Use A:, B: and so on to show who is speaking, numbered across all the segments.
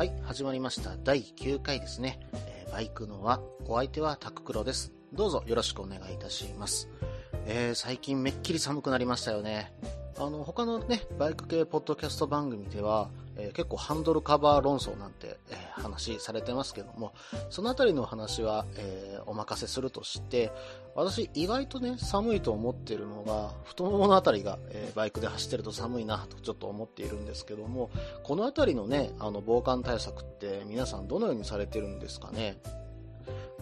A: はい、始まりました。第9回ですね。えーバイクのは、お相手はタククロです。どうぞよろしくお願いいたします。えー最近めっきり寒くなりましたよね。あの、他のね、バイク系ポッドキャスト番組では、えー結構ハンドルカバー論争なんて、えー話されてますけども、そのあたりの話は、えーお任せするとして、私意外とね、寒いと思ってるのが、太もものあたりが、えーバイクで走ってると寒いなとちょっと思っているんですけども、このあたりのね、あの防寒対策って皆さんどのようにされてるんですかね？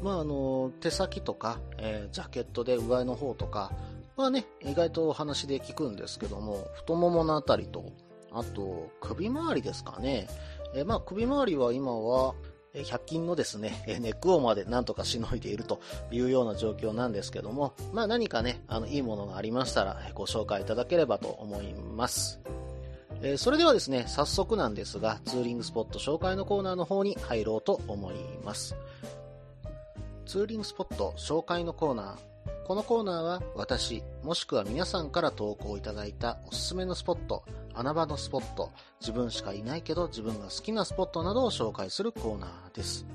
A: まああの、手先とか、えージャケットで上の方とか、まあね、意外とお話で聞くんですけども、太もものあたりと、あと、首周りですかね？えまあ首周りは今は、100均のですね、ネックウォーマーでなんとかしのいでいるというような状況なんですけども、まあ何かね、あの、いいものがありましたら、ご紹介いただければと思います。えそれではですね、早速なんですが、ツーリングスポット紹介のコーナーの方に入ろうと思います。ツーリングスポット紹介のコーナー。このコーナーは私、もしくは皆さんから投稿いただいたおすすめのスポット、穴場のスポット、自分しかいないけど自分が好きなスポットなどを紹介するコーナーです。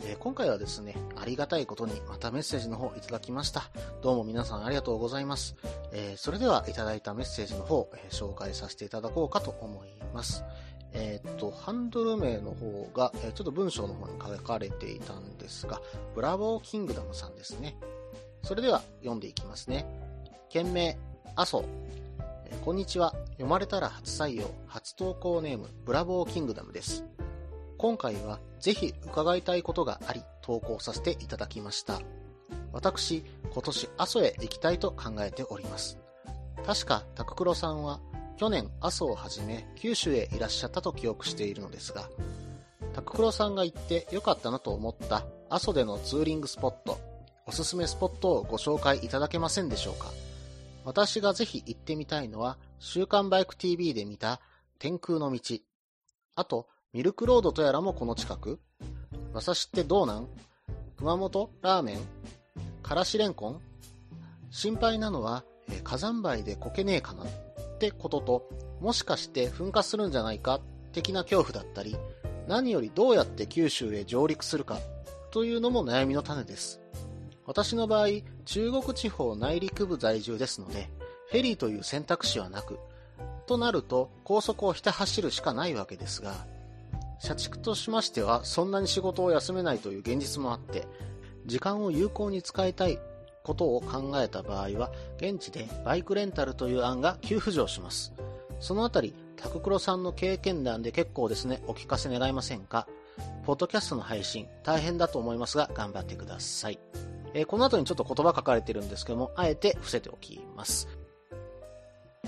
A: えー今回はですね、ありがたいことにまたメッセージの方いただきました。どうも皆さんありがとうございます。えーそれではいただいたメッセージの方、えー紹介させていただこうかと思います。えっと、ハンドル名の方が、えちょっと文章の方に書かれていたんですが、ブラボーキングダムさんですね。それでは読んでいきますね。件名、阿蘇。こんにちは。読まれたら初採用、初投稿ネーム、ブラボーキングダムです。今回はぜひ伺いたいことがあり、投稿させていただきました。私、今年阿蘇へ行きたいと考えております。確か、タククロさんは、去年阿蘇をはじめ、九州へいらっしゃったと記憶しているのですが、タククロさんが行って良かったなと思った阿蘇でのツーリングスポット、おすすめスポットをご紹介いただけませんでしょうか？私がぜひ行ってみたいのは、週刊バイク TV で見た天空の道。あと、ミルクロードとやらもこの近く。馬刺しってどうなん？熊本ラーメン。からしれんこん。心配なのは、え火山灰でこけねえかな？ってことと、もしかして噴火するんじゃないか？的な恐怖だったり、何よりどうやって九州へ上陸するか？というのも悩みの種です。私の場合、中国地方内陸部在住ですので、フェリーという選択肢はなく、となると高速をひた走るしかないわけですが、社畜としましてはそんなに仕事を休めないという現実もあって、時間を有効に使いたいことを考えた場合は、現地でバイクレンタルという案が急浮上します。そのあたり、タククロさんの経験談で結構ですね、お聞かせ願えませんか？ポッドキャストの配信、大変だと思いますが、頑張ってください。えーこの後にちょっと言葉書かれてるんですけども、あえて伏せておきます。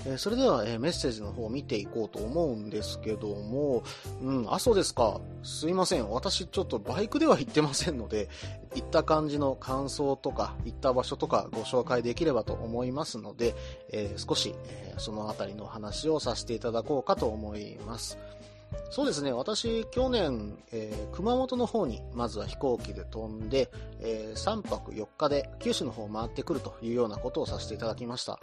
A: えーそれでは、えーメッセージの方を見ていこうと思うんですけども、うん、阿蘇ですか。すいません。私ちょっとバイクでは行ってませんので、行った感じの感想とか、行った場所とかご紹介できればと思いますので、えー少し、えそのあたりの話をさせていただこうかと思います。そうですね、私、去年、えー熊本の方にまずは飛行機で飛んで、え3泊4日で九州の方を回ってくるというようなことをさせていただきました。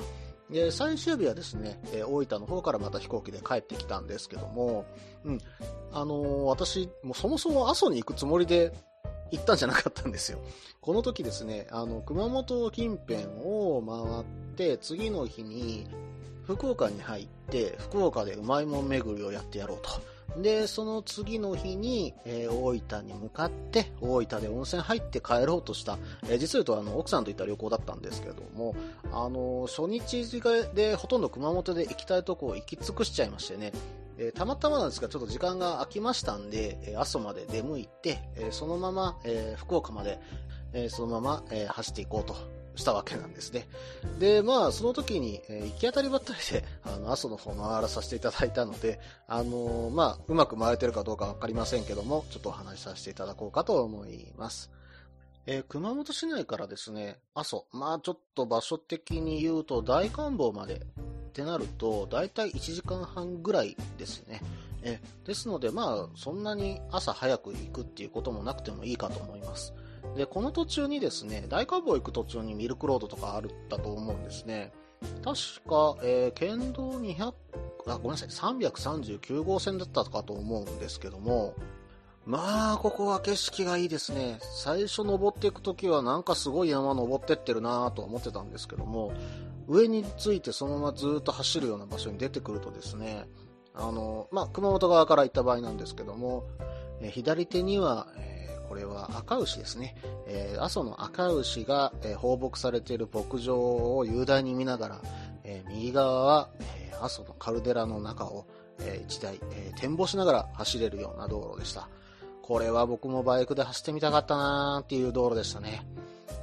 A: で、最終日はですね、えー大分の方からまた飛行機で帰ってきたんですけども、うん、あのー私、もそもそも阿蘇に行くつもりで行ったんじゃなかったんですよ。この時ですね、あの、熊本近辺を回って、次の日に福岡に入って、福岡でうまいもん巡りをやってやろうと。で、その次の日に、えー大分に向かって、大分で温泉入って帰ろうとした、えー実を言うとあの、奥さんと行った旅行だったんですけども、あの、初日でほとんど熊本で行きたいとこを行き尽くしちゃいましてね、えーたまたまなんですが、ちょっと時間が空きましたんで、えー阿蘇まで出向いて、えーそのまま、え福岡まで、えそのまま、え走っていこうと。したわけなんですね。で、まあ、その時に、えー、行き当たりばったりで、あの、阿蘇の方回らさせていただいたので、あのー、まあ、うまく回れてるかどうかわかりませんけども、ちょっとお話しさせていただこうかと思います。えー、熊本市内からですね、阿蘇、まあちょっと場所的に言うと大観峰までってなると、だいたい1時間半ぐらいですね。えですので、まあそんなに朝早く行くっていうこともなくてもいいかと思います。で、この途中にですね、大観峰行く途中にミルクロードとかあるったと思うんですね。確か、えー、県道200、あ、ごめんなさい、339号線だったかと思うんですけども、まあ、ここは景色がいいですね。最初登っていくときはなんかすごい山登ってってるなぁと思ってたんですけども、上についてそのままずっと走るような場所に出てくるとですね、あの、まあ、熊本側から行った場合なんですけども、え左手には、えー、これは赤牛ですね。えー、阿蘇の赤牛が、えー、放牧されている牧場を雄大に見ながら、え右側は、え阿蘇のカルデラの中を、え1台、え展望しながら走れるような道路でした。これは僕もバイクで走ってみたかったなーっていう道路でしたね。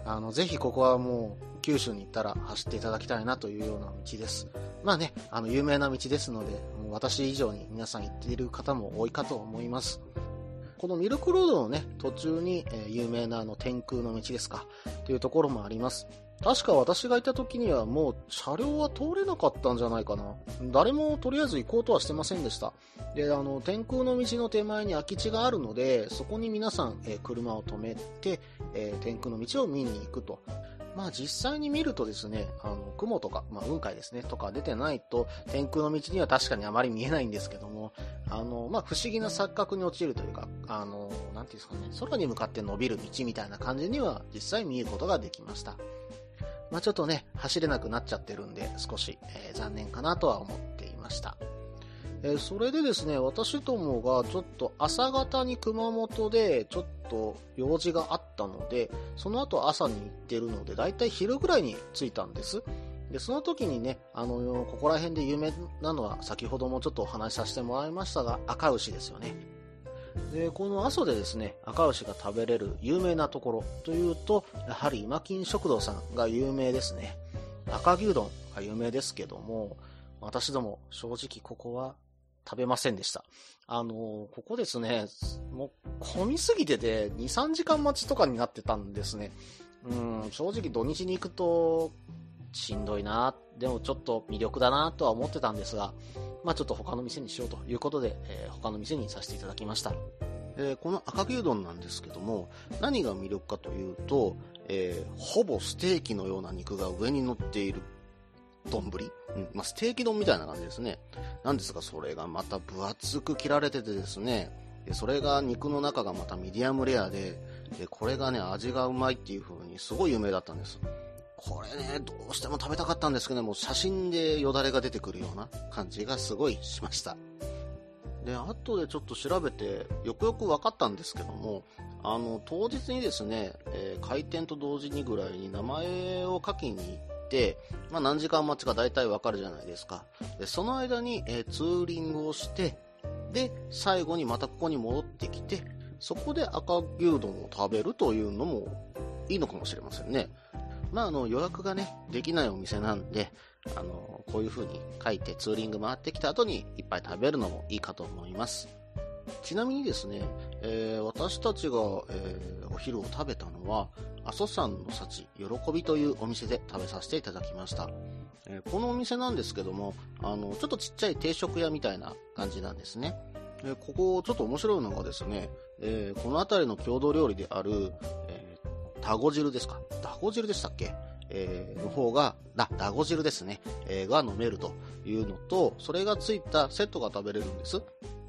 A: あの、ぜひここはもう九州に行ったら走っていただきたいなというような道です。まあね、あの、有名な道ですので、もう私以上に皆さん行っている方も多いかと思います。このミルクロードのね、途中に、えー、有名なあの天空の道ですか、というところもあります。確か私がいた時にはもう車両は通れなかったんじゃないかな。誰もとりあえず行こうとはしてませんでした。で、あの、天空の道の手前に空き地があるので、そこに皆さん、えー、車を止めて、えー、天空の道を見に行くと。まあ実際に見るとですね、あの、雲とか、まあ雲海ですね、とか出てないと、天空の道には確かにあまり見えないんですけども、あの、まあ不思議な錯覚に陥るというか、あの、なんていうんですかね、空に向かって伸びる道みたいな感じには実際見ることができました。まあ、ちょっとね、走れなくなっちゃってるんで、少し、えー、残念かなとは思っていました。え、それでですね、私どもがちょっと朝方に熊本でちょっと用事があったので、その後朝に行ってるので、だいたい昼ぐらいに着いたんです。で、その時にね、あの、ここら辺で有名なのは先ほどもちょっとお話しさせてもらいましたが、赤牛ですよね。で、この阿蘇でですね、赤牛が食べれる有名なところというと、やはり今金食堂さんが有名ですね。赤牛丼が有名ですけども、私ども正直ここは食べませんでした。あのここですね、もう混みすぎてて2、3時間待ちとかになってたんですね。うん、正直土日に行くとしんどいな、でもちょっと魅力だなとは思ってたんですが、まあちょっと他の店にしようということで、えー、他の店にさせていただきました。えー、この赤牛丼なんですけども、何が魅力かというと、えー、ほぼステーキのような肉が上に乗っている丼、うんまあ、ステーキ丼みたいな感じですね。なんですが、それがまた分厚く切られててですね、でそれが肉の中がまたミディアムレアで、でこれがね、味がうまいっていう風にすごい有名だったんです。これね、どうしても食べたかったんですけども、写真でよだれが出てくるような感じがすごいしました。で、後でちょっと調べて、よくよく分かったんですけども、あの、当日にですね、えー、開店と同時にぐらいに名前を書きに行、まあ何時間待ちか大体分かるじゃないですか。で、その間に、えー、ツーリングをして、で、最後にまたここに戻ってきて、そこで赤牛丼を食べるというのもいいのかもしれませんね。まあ、あの、予約がね、できないお店なんで、あの、こういう風に書いてツーリング回ってきた後にいっぱい食べるのもいいかと思います。ちなみにですね、えー、私たちが、えー、お昼を食べたのは、阿蘇山の幸、喜びというお店で食べさせていただきました。えー、このお店なんですけども、あの、ちょっとちっちゃい定食屋みたいな感じなんですね。えここ、ちょっと面白いのがですね、えこの辺りの郷土料理である、タゴ汁ですか？ダゴ汁でしたっけ？えー、の方が、だ、ダゴ汁ですね、えー、が飲めるというのと、それがついたセットが食べれるんです。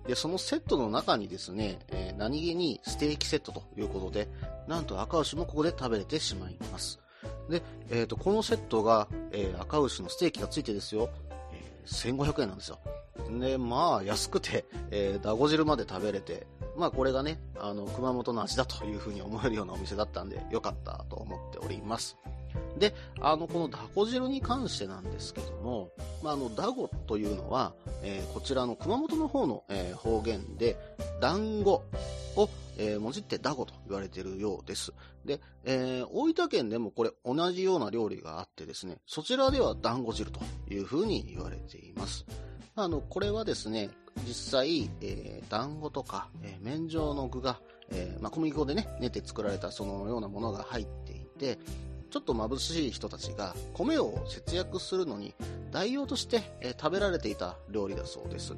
A: で、そのセットの中にですね、えー、何気にステーキセットということで、なんと赤牛もここで食べれてしまいます。で、えっ、ー、と、このセットが、えー、赤牛のステーキがついてですよ、えー、1500円なんですよ。で、まあ、安くて、えー、ダゴ汁まで食べれて、まあこれがね、あの、熊本の味だというふうに思えるようなお店だったんで、よかったと思っております。で、あの、このダゴ汁に関してなんですけども、まあ、あの、ダゴというのは、えー、こちらの熊本の方の、えー、方言で、団子をえー、文字ってダゴと言われているようです。で、えー、大分県でもこれ同じような料理があってですね、そちらでは団子汁というふうに言われています。あの、これはですね、実際、えー、団子とか、えー、麺状の具が、えー、まあ、小麦粉でね、練って作られたそのようなものが入っていて、ちょっと眩しい人たちが米を節約するのに代用として、えー、食べられていた料理だそうです。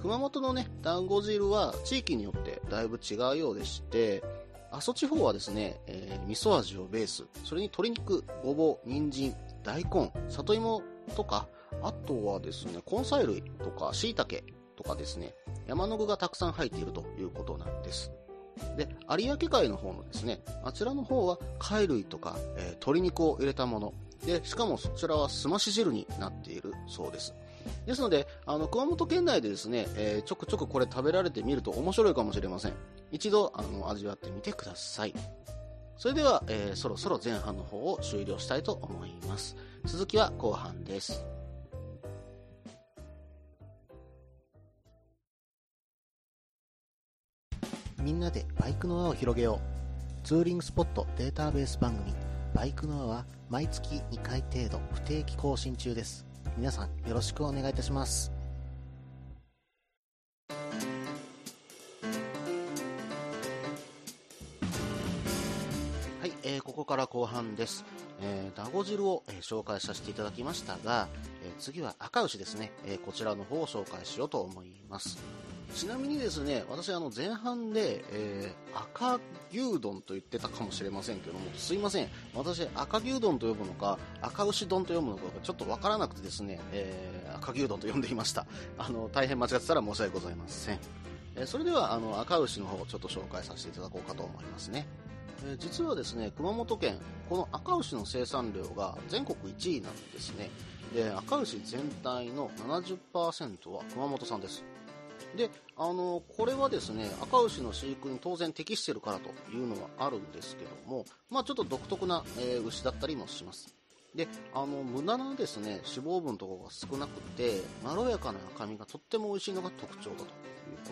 A: 熊本のね、団子汁は地域によってだいぶ違うようでして、阿蘇地方はですね、えー、味噌味をベース、それに鶏肉、ごぼう、人参、大根、里芋とか、あとはですね、根菜類とか椎茸とかですね、山の具がたくさん入っているということなんです。で、有明海の方のですね、あちらの方は貝類とか、えー、鶏肉を入れたもの。で、しかもそちらはすまし汁になっているそうです。ですので、あの、熊本県内でですね、えー、ちょくちょくこれ食べられてみると面白いかもしれません。一度、あの、味わってみてください。それでは、えー、そろそろ前半の方を終了したいと思います。続きは後半です。みんなでバイクの輪を広げよう。ツーリングスポットデータベース番組、バイクの輪は毎月2回程度不定期更新中です。皆さんよろしくお願いいたします。はい、えー、ここから後半です。えー、ダゴ汁を、えー、紹介させていただきましたが、えー、次は赤牛ですね、えー、こちらの方を紹介しようと思います。ちなみにですね、私あの前半で、えー、赤牛丼と言ってたかもしれませんけども、すいません。私赤牛丼と呼ぶのか、赤牛丼と読むのかちょっとわからなくてですね、えー、赤牛丼と呼んでいました。あの、大変間違ってたら申し訳ございません。えー、それではあの赤牛の方をちょっと紹介させていただこうかと思いますね。え実はですね、熊本県、この赤牛の生産量が全国1位なんですね。で、赤牛全体の70%は熊本産です。で、あの、これはですね、赤牛の飼育に当然適してるからというのはあるんですけども、まあちょっと独特な、えー、牛だったりもします。で、あの、無駄なですね、脂肪分とかが少なくて、まろやかな赤身がとっても美味しいのが特徴だという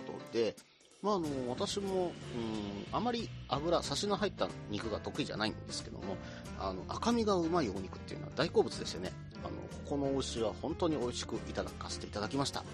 A: ことで、まあ、あの、私も、うん、あまり油、サシの入った肉が得意じゃないんですけども、あの、赤身がうまいお肉っていうのは大好物ですよね。あの、ここの牛は本当に美味しくいただかせていただきました。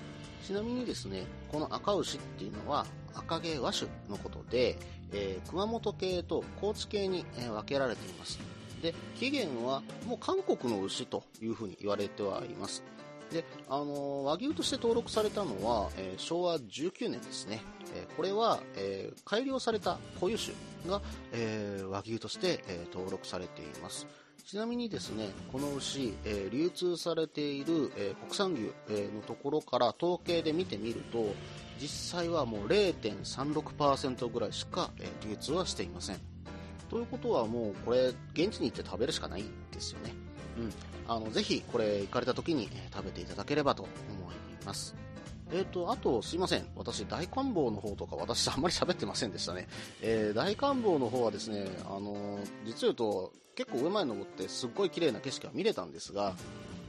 A: ちなみにですね、この赤牛っていうのは赤毛和種のことで、えー、熊本系と高知系に、分けられています。で、起源はもう韓国の牛というふうに言われてはいます。で、あのー、和牛として登録されたのは、えー、昭和19年ですね。え、これは、え改良された固有種が、え和牛として、え登録されています。ちなみにですね、この牛、えー、流通されている、えー、国産牛、えー、のところから統計で見てみると、実際はもう0.36%ぐらいしか、えー、流通はしていません。ということはもうこれ、現地に行って食べるしかないですよね。うん。あの、ぜひこれ行かれた時に、え食べていただければと思います。えっ、ー、と、あと、すいません。私、大観望の方とか、私、あんまり喋ってませんでしたね。えー、大観望の方はですね、あの実を言うと、結構上まで登ってすっごい綺麗な景色が見れたんですが、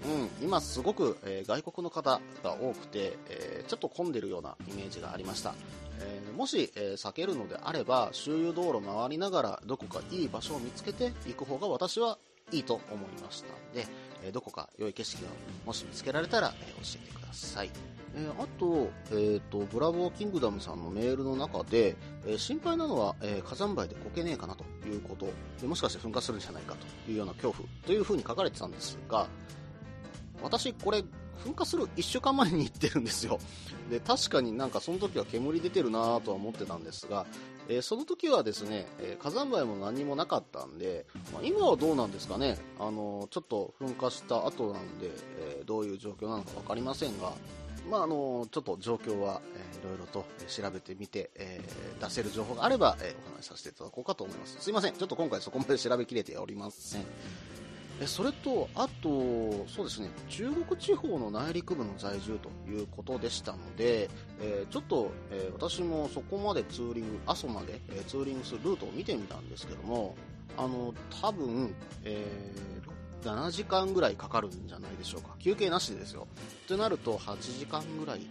A: うん、今すごく、えー、外国の方が多くて、えー、ちょっと混んでるようなイメージがありました。えー、もし、え避けるのであれば、周遊道路回りながらどこかいい場所を見つけて行く方が私はいいと思いましたので、えどこか良い景色をもし見つけられたら、え教えてください。え、あと、えっ、ー、と、ブラボーキングダムさんのメールの中で、え、心配なのは、え火山灰でこけねえかなということで、もしかして噴火するんじゃないかというような恐怖というふうに書かれてたんですが、私これ、噴火する1週間前に行ってるんですよ。で、確かになんかその時は煙出てるなとは思ってたんですが、えー、その時はですね、えー、火山灰も何もなかったんで、まあ、今はどうなんですかね、あのー、ちょっと噴火した後なんで、えどういう状況なのか分かりませんが、まあ、あの、ちょっと状況は、えー、いろいろと調べてみて、えー、出せる情報があれば、えー、お話しさせていただこうかと思います。すいません。ちょっと今回そこまで調べきれておりません。えそれと、あと、そうですね、中国地方の内陸部の在住ということでしたので、えー、ちょっと、えー、私もそこまでツーリング、阿蘇まで、えー、ツーリングするルートを見てみたんですけども、あの、多分、えー、7時間ぐらいかかるんじゃないでしょうか。休憩なしでですよ。ってなると、8時間ぐらい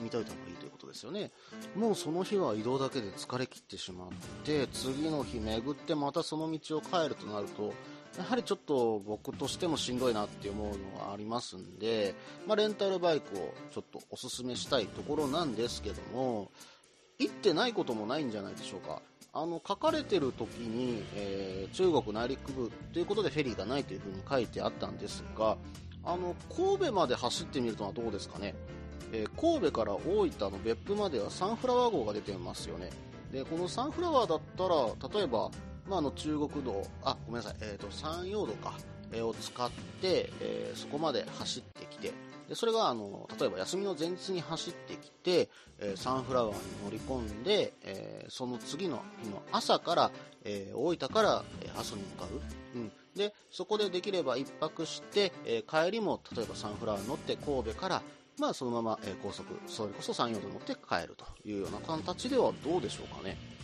A: 見といた方がいいということですよね。もうその日は移動だけで疲れ切ってしまって、次の日巡ってまたその道を帰るとなると、やはりちょっと僕としてもしんどいなって思うのはありますんで、まあ、レンタルバイクをちょっとおすすめしたいところなんですけども、行ってないこともないんじゃないでしょうか。あの、書かれてる時に、えー、中国内陸部ということでフェリーがないというふうに書いてあったんですが、あの、神戸まで走ってみるとはどうですかね。えー、神戸から大分の別府まではサンフラワー号が出てますよね。で、このサンフラワーだったら、例えば、まあ、あの中国道、あ、ごめんなさい、え、ー、と、山陽道か、えー、を使って、えー、そこまで走ってきて、で、それが、あの、例えば休みの前日に走ってきて、えー、サンフラワーに乗り込んで、え、その次の日の朝から、え、大分から、え阿蘇に向かう。うん。で、そこでできれば一泊して、え帰りも、例えばサンフラワーに乗って神戸から、まあ、そのまま、え高速、それこそ山陽道に乗って帰るというような形ではどうでしょうかね。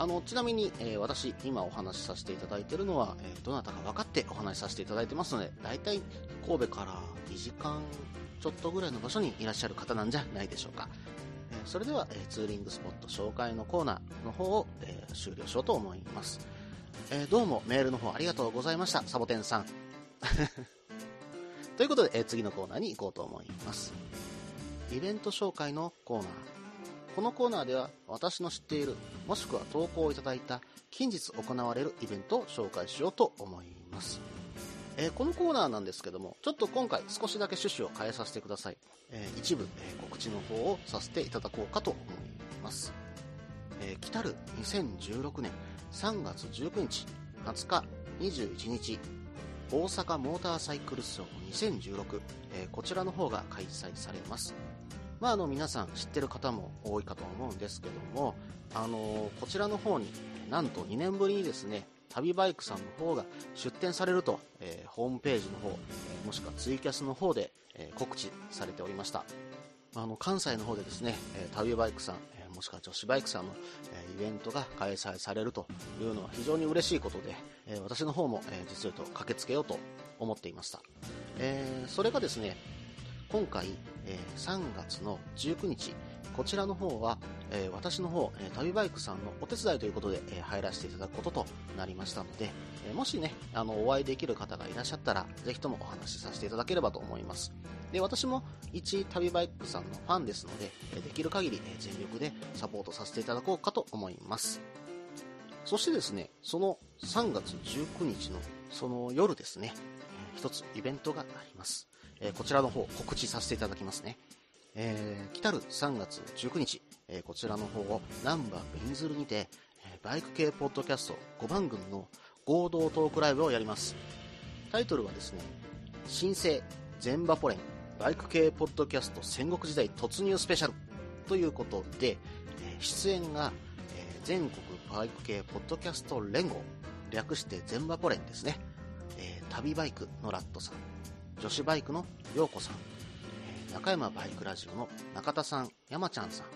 A: あの、ちなみに、えー、私、今お話しさせていただいているのは、えー、どなたか分かってお話しさせていただいてますので、大体、神戸から2時間ちょっとぐらいの場所にいらっしゃる方なんじゃないでしょうか。えー、それでは、え、ツーリングスポット紹介のコーナーの方を、え、終了しようと思います。えどうもメールの方ありがとうございました、サボテンさん。ということで、え次のコーナーに行こうと思います。イベント紹介のコーナー。このコーナーでは私の知っているもしくは投稿をいただいた近日行われるイベントを紹介しようと思います、えー、このコーナーなんですけどもちょっと今回少しだけ趣旨を変えさせてください、えー、一部、えー、告知の方をさせていただこうかと思います、え来たる2016年3月19日20日21日大阪モーターサイクルショー2016、えこちらの方が開催されます。まあ、あの皆さん知ってる方も多いかと思うんですけども、あのこちらの方になんと2年ぶりにですね旅バイクさんの方が出店されると、えー、ホームページの方、えー、もしくはツイキャスの方で、えー、告知されておりました。あの関西の方でですね、え旅バイクさん、えもしくは女子バイクさんの、えイベントが開催されるというのは非常に嬉しいことで、え私の方も、え実を駆けつけようと思っていました、えそれがですね今回、えー、3月の19日、こちらの方は、えー、私の方、えー、旅バイクさんのお手伝いということで、えー、入らせていただくこととなりましたので、えもしね、あの、お会いできる方がいらっしゃったら、ぜひともお話しさせていただければと思います。で、私も一旅バイクさんのファンですので、えできる限り、え全力でサポートさせていただこうかと思います。そしてですね、その3月19日のその夜ですね、え一つイベントがあります。えこちらの方告知させていただきますね。えー、来たる3月19日、えー、こちらの方をナンバーベンズルにて、えー、バイク系ポッドキャスト5番組の合同トークライブをやります。タイトルはですね、新生全バポレンバイク系ポッドキャスト戦国時代突入スペシャルということで、え出演が、え全国バイク系ポッドキャスト連合略して全バポレンですね、え旅バイクのラットさん女子バイクの陽子さん、え中山バイクラジオの中田さん、山ちゃんさん、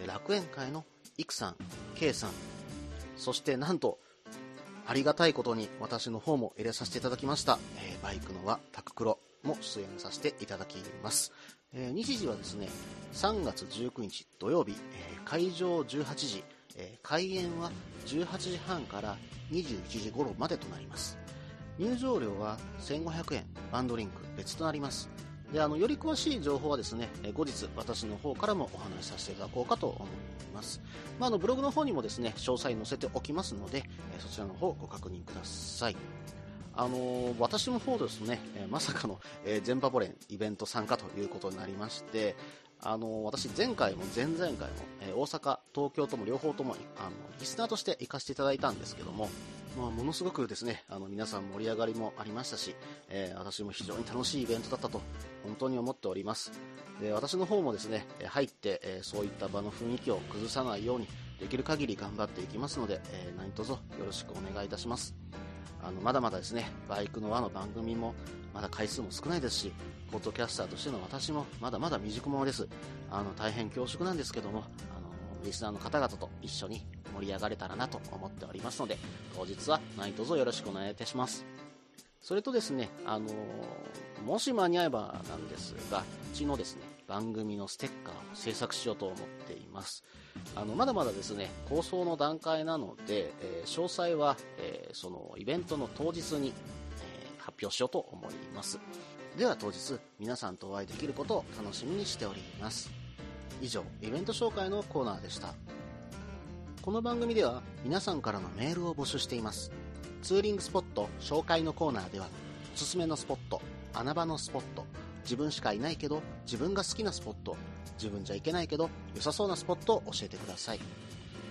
A: で楽園会のいくさん、けいさん、そしてなんと、ありがたいことに私の方も入れさせていただきました、えー、バイクの輪タククロも出演させていただきます。えー、日時はですね、3月19日土曜日、えー、会場18時、え開演は18時半から21時頃までとなります。入場料は1500円、バンドリンク別となります。で、あの、より詳しい情報はですね、後日私の方からもお話しさせていただこうかと思います。まあ、あの、ブログの方にもですね、詳細載せておきますので、そちらの方ご確認ください。あの、私の方ですね、えまさかの、えー、全パボレンイベント参加ということになりまして、あの私、前回も前々回も、え大阪、東京とも両方ともあのリスナーとして行かせていただいたんですけども、まあ、ものすごくですねあの皆さん盛り上がりもありましたし、えー、私も非常に楽しいイベントだったと本当に思っております。で私の方もですね入って、えー、そういった場の雰囲気を崩さないようにできる限り頑張っていきますので、えー、何卒よろしくお願いいたします。あのまだまだですねバイクの輪の番組もまだ回数も少ないですしポッドキャスターとしての私もまだまだ未熟者です。あの大変恐縮なんですけどもあのリスナーの方々と一緒に盛り上がれたらなと思っておりますので当日は何卒よろしくお願いいたしますそれとですね、あのー、もし間に合えばなんですが、うちのですね、番組のステッカーを制作しようと思っています。あの、まだまだですね、構想の段階なので、えー、詳細は、えー、そのイベントの当日に、えー、発表しようと思います。では当日、皆さんとお会いできることを楽しみにしております。以上、イベント紹介のコーナーでした。この番組では皆さんからのメールを募集しています。ツーリングスポット紹介のコーナーでは、おすすめのスポット、穴場のスポット、自分しかいないけど自分が好きなスポット自分じゃいけないけど良さそうなスポットを教えてください。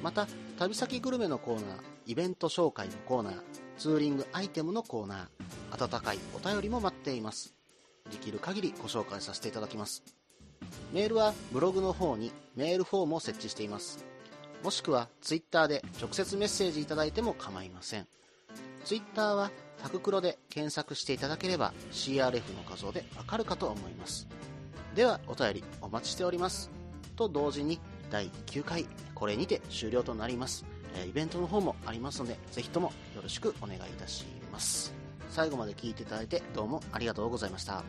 A: また旅先グルメのコーナーイベント紹介のコーナーツーリングアイテムのコーナー温かいお便りも待っています。できる限りご紹介させていただきます。メールはブログの方にメールフォームを設置しています。もしくは Twitter で直接メッセージいただいても構いません Twitter はタククロで検索していただければ CRF の画像でわかるかと思います。では、お便りお待ちしております。と同時に、第9回、これにて終了となります。イベントの方もありますので、ぜひともよろしくお願いいたします。最後まで聞いていただいてどうもありがとうございました。